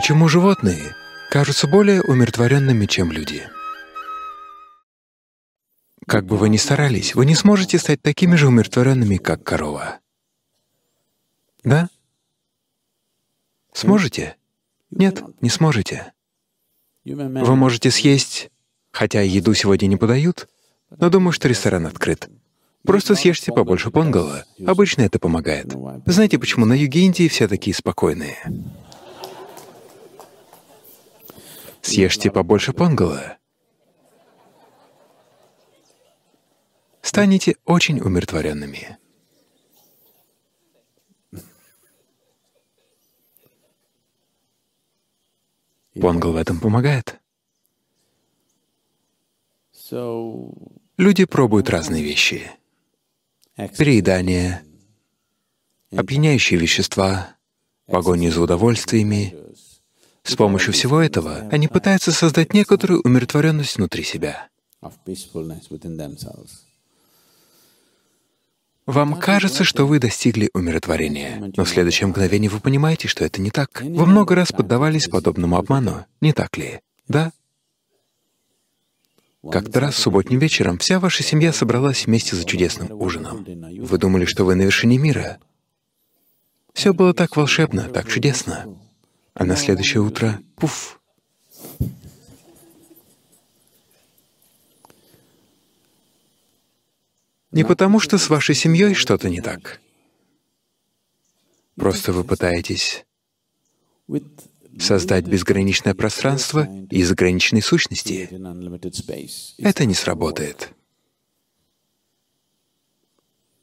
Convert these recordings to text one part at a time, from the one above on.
Почему животные кажутся более умиротворенными, чем люди? Как бы вы ни старались, вы не сможете стать такими же умиротворенными, как корова. Да? Сможете? Нет, не сможете. Вы можете съесть, хотя еду сегодня не подают, но думаю, что ресторан открыт. Просто съешьте побольше понгала. Обычно это помогает. Знаете, почему на юге Индии все такие спокойные? Съешьте побольше понгала. Станете очень умиротворенными. Понгал в этом помогает. Люди пробуют разные вещи. Переедание, опьяняющие вещества, погони за удовольствиями. С помощью всего этого они пытаются создать некоторую умиротворенность внутри себя. Вам кажется, что вы достигли умиротворения, но в следующее мгновение вы понимаете, что это не так. Вы много раз поддавались подобному обману, не так ли? Да? Как-то раз субботним вечером вся ваша семья собралась вместе за чудесным ужином. Вы думали, что вы на вершине мира. Все было так волшебно, так чудесно. А на следующее утро — пуф! Не потому, что с вашей семьей что-то не так. Просто вы пытаетесь создать безграничное пространство из ограниченной сущности. Это не сработает.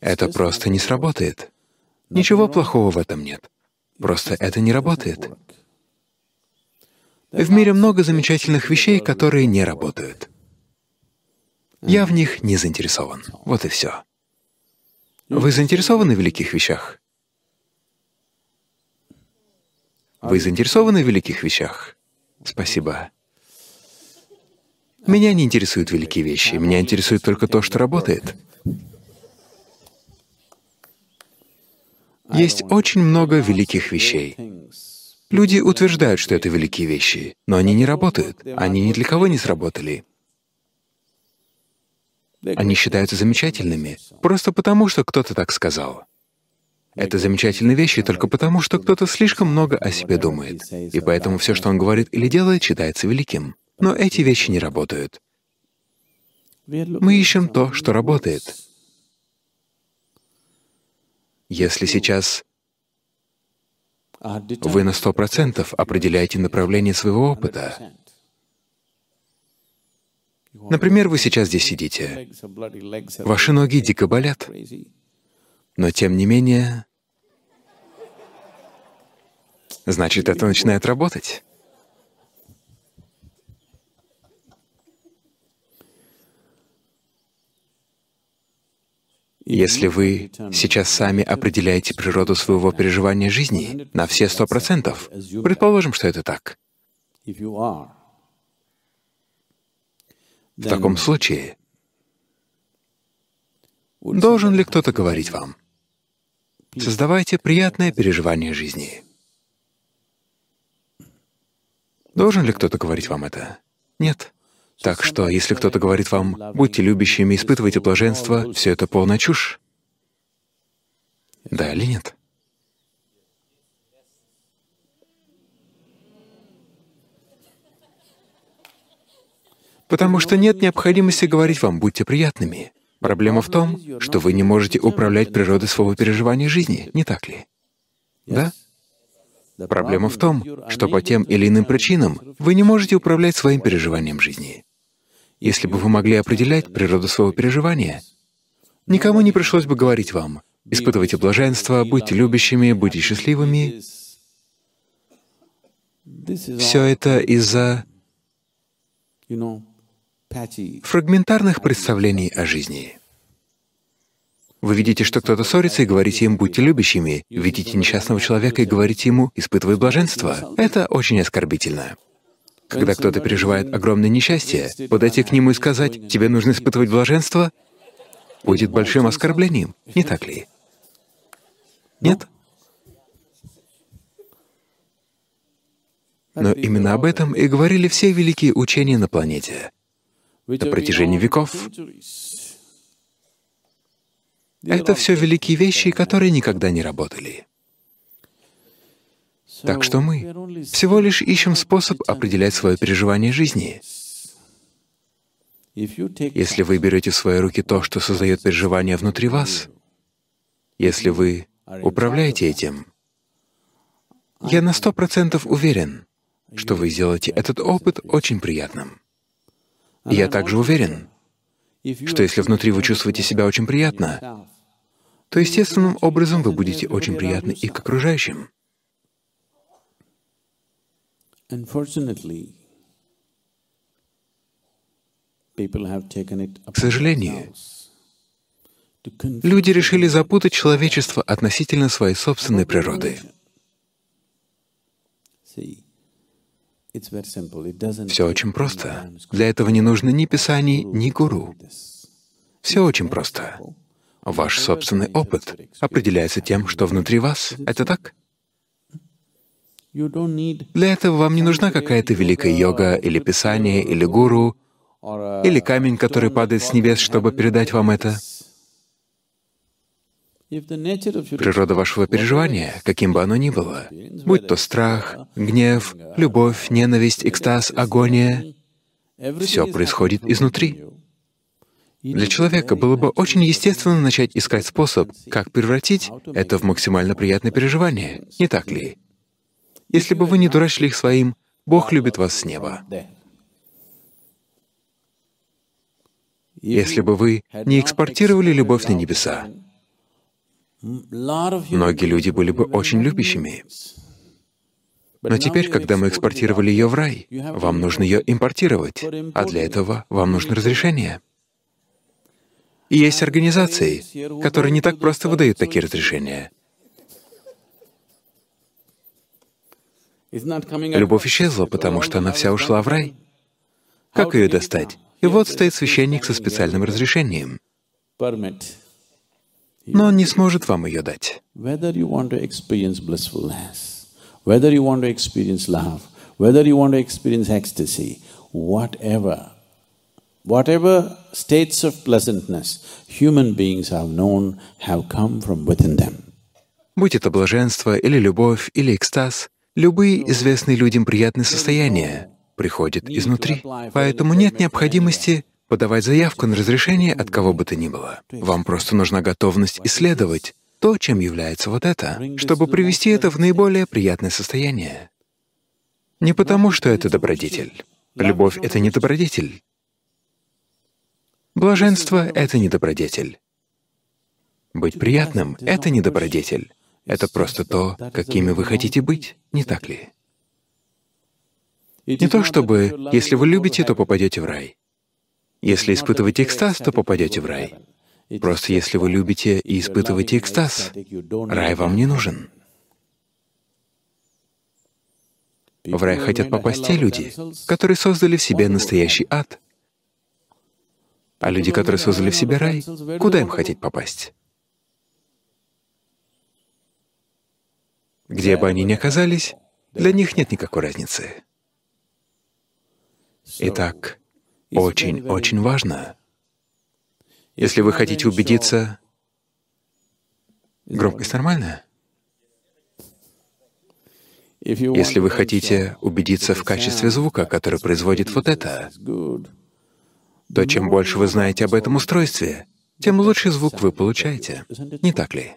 Это просто не сработает. Ничего плохого в этом нет. Просто это не работает. В мире много замечательных вещей, которые не работают. Я в них не заинтересован. Вот и все. Вы заинтересованы в великих вещах? Вы заинтересованы в великих вещах? Спасибо. Меня не интересуют великие вещи, меня интересует только то, что работает. Есть очень много великих вещей. Люди утверждают, что это великие вещи, но они не работают, они ни для кого не сработали. Они считаются замечательными просто потому, что кто-то так сказал. Это замечательные вещи только потому, что кто-то слишком много о себе думает, и поэтому все, что он говорит или делает, считается великим. Но эти вещи не работают. Мы ищем то, что работает. Если сейчас вы на сто процентов определяете направление своего опыта, Например, вы сейчас здесь сидите, ваши ноги дико болят, но тем не менее, значит, это начинает работать. Если вы сейчас сами определяете природу своего переживания жизни на все сто процентов, предположим, что это так. В таком случае, должен ли кто-то говорить вам, создавайте приятное переживание жизни? Должен ли кто-то говорить вам это? Нет. Так что, если кто-то говорит вам, будьте любящими, испытывайте блаженство, все это полная чушь. Да или нет? Потому что нет необходимости говорить вам «будьте приятными». Проблема в том, что вы не можете управлять природой своего переживания жизни, не так ли? Да? Проблема в том, что по тем или иным причинам вы не можете управлять своим переживанием жизни. Если бы вы могли определять природу своего переживания, никому не пришлось бы говорить вам «испытывайте блаженство, будьте любящими, будьте счастливыми». Все это из-за фрагментарных представлений о жизни. Вы видите, что кто-то ссорится, и говорите им «будьте любящими». Видите несчастного человека и говорите ему «испытывай блаженство». Это очень оскорбительно. Когда кто-то переживает огромное несчастье, подойти к нему и сказать «тебе нужно испытывать блаженство» будет большим оскорблением, не так ли? Нет? Но именно об этом и говорили все великие учения на планете на протяжении веков. Это все великие вещи, которые никогда не работали. Так что мы всего лишь ищем способ определять свое переживание жизни. Если вы берете в свои руки то, что создает переживание внутри вас, если вы управляете этим, я на сто процентов уверен, что вы сделаете этот опыт очень приятным. Я также уверен, что если внутри вы чувствуете себя очень приятно, то естественным образом вы будете очень приятны и к окружающим. К сожалению, люди решили запутать человечество относительно своей собственной природы. Все очень просто. Для этого не нужно ни писаний, ни гуру. Все очень просто. Ваш собственный опыт определяется тем, что внутри вас. Это так? Для этого вам не нужна какая-то великая йога или писание, или гуру, или камень, который падает с небес, чтобы передать вам это. Природа вашего переживания, каким бы оно ни было, будь то страх, гнев, любовь, ненависть, экстаз, агония, все происходит изнутри. Для человека было бы очень естественно начать искать способ, как превратить это в максимально приятное переживание, не так ли? Если бы вы не дурачили их своим «Бог любит вас с неба». Если бы вы не экспортировали любовь на небеса, Многие люди были бы очень любящими. Но теперь, когда мы экспортировали ее в рай, вам нужно ее импортировать, а для этого вам нужно разрешение. И есть организации, которые не так просто выдают такие разрешения. Любовь исчезла, потому что она вся ушла в рай. Как ее достать? И вот стоит священник со специальным разрешением но он не сможет вам ее дать. Whether you want to experience blissfulness, whether you want to experience love, whether you want to experience ecstasy, whatever, whatever states of pleasantness human beings have known have come from within them. Будь это блаженство или любовь или экстаз, любые известные людям приятные состояния приходят изнутри. Поэтому нет необходимости подавать заявку на разрешение от кого бы то ни было. Вам просто нужна готовность исследовать то, чем является вот это, чтобы привести это в наиболее приятное состояние. Не потому, что это добродетель. Любовь — это не добродетель. Блаженство — это не добродетель. Быть приятным — это не добродетель. Это просто то, какими вы хотите быть, не так ли? Не то чтобы, если вы любите, то попадете в рай. Если испытываете экстаз, то попадете в рай. Просто если вы любите и испытываете экстаз, рай вам не нужен. В рай хотят попасть те люди, которые создали в себе настоящий ад. А люди, которые создали в себе рай, куда им хотеть попасть? Где бы они ни оказались, для них нет никакой разницы. Итак, очень-очень важно. Если вы хотите убедиться... Громкость нормальная? Если вы хотите убедиться в качестве звука, который производит вот это, то чем больше вы знаете об этом устройстве, тем лучший звук вы получаете. Не так ли?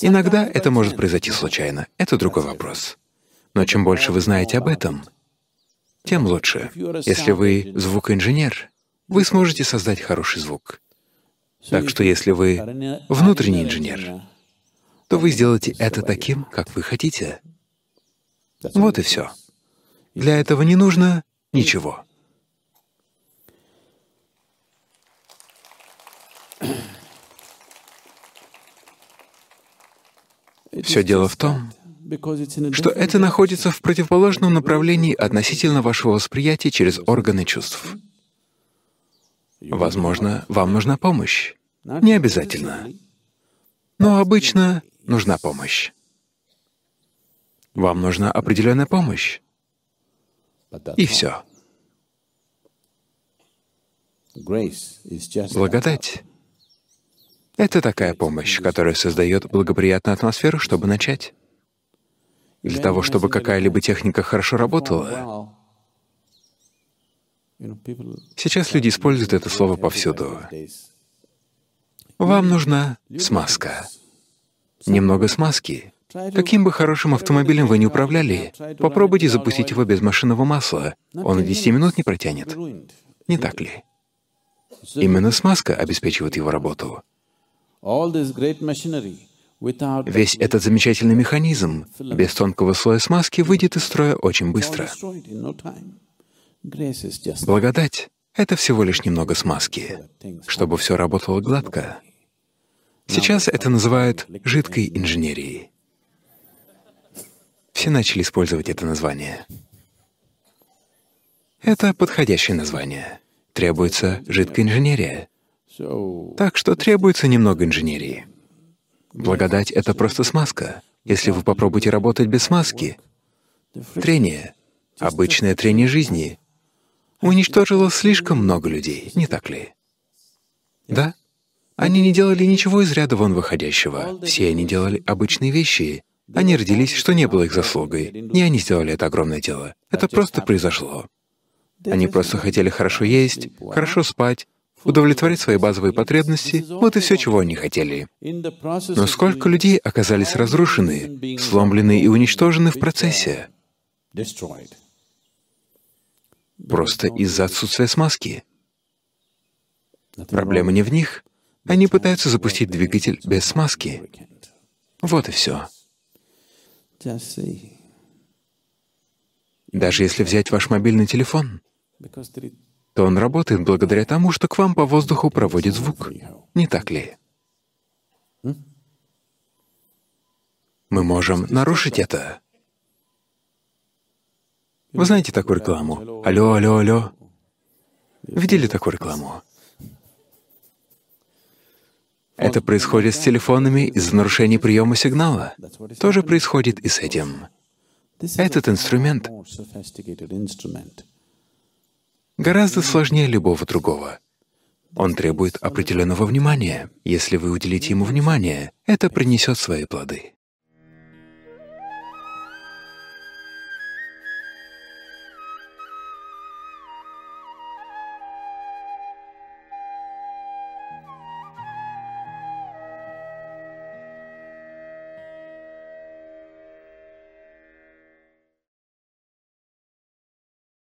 Иногда это может произойти случайно, это другой вопрос. Но чем больше вы знаете об этом, тем лучше. Если вы звукоинженер, вы сможете создать хороший звук. Так что если вы внутренний инженер, то вы сделаете это таким, как вы хотите. Вот и все. Для этого не нужно ничего. Все дело в том, что это находится в противоположном направлении относительно вашего восприятия через органы чувств. Возможно, вам нужна помощь. Не обязательно. Но обычно нужна помощь. Вам нужна определенная помощь. И все. Благодать — это такая помощь, которая создает благоприятную атмосферу, чтобы начать. Для того, чтобы какая-либо техника хорошо работала, сейчас люди используют это слово повсюду. Вам нужна смазка. Немного смазки. Каким бы хорошим автомобилем вы ни управляли, попробуйте запустить его без машинного масла. Он 10 минут не протянет. Не так ли? Именно смазка обеспечивает его работу. Весь этот замечательный механизм без тонкого слоя смазки выйдет из строя очень быстро. Благодать — это всего лишь немного смазки, чтобы все работало гладко. Сейчас это называют жидкой инженерией. Все начали использовать это название. Это подходящее название. Требуется жидкая инженерия. Так что требуется немного инженерии. Благодать — это просто смазка. Если вы попробуете работать без смазки, трение, обычное трение жизни, уничтожило слишком много людей, не так ли? Да? Они не делали ничего из ряда вон выходящего. Все они делали обычные вещи. Они родились, что не было их заслугой. Не они сделали это огромное дело. Это просто произошло. Они просто хотели хорошо есть, хорошо спать, удовлетворить свои базовые потребности — вот и все, чего они хотели. Но сколько людей оказались разрушены, сломлены и уничтожены в процессе? Просто из-за отсутствия смазки. Проблема не в них. Они пытаются запустить двигатель без смазки. Вот и все. Даже если взять ваш мобильный телефон, то он работает благодаря тому, что к вам по воздуху проводит звук. Не так ли? Мы можем нарушить это. Вы знаете такую рекламу? Алло, алло, алло. Видели такую рекламу? Это происходит с телефонами из-за нарушения приема сигнала. Тоже происходит и с этим. Этот инструмент гораздо сложнее любого другого. Он требует определенного внимания. Если вы уделите ему внимание, это принесет свои плоды.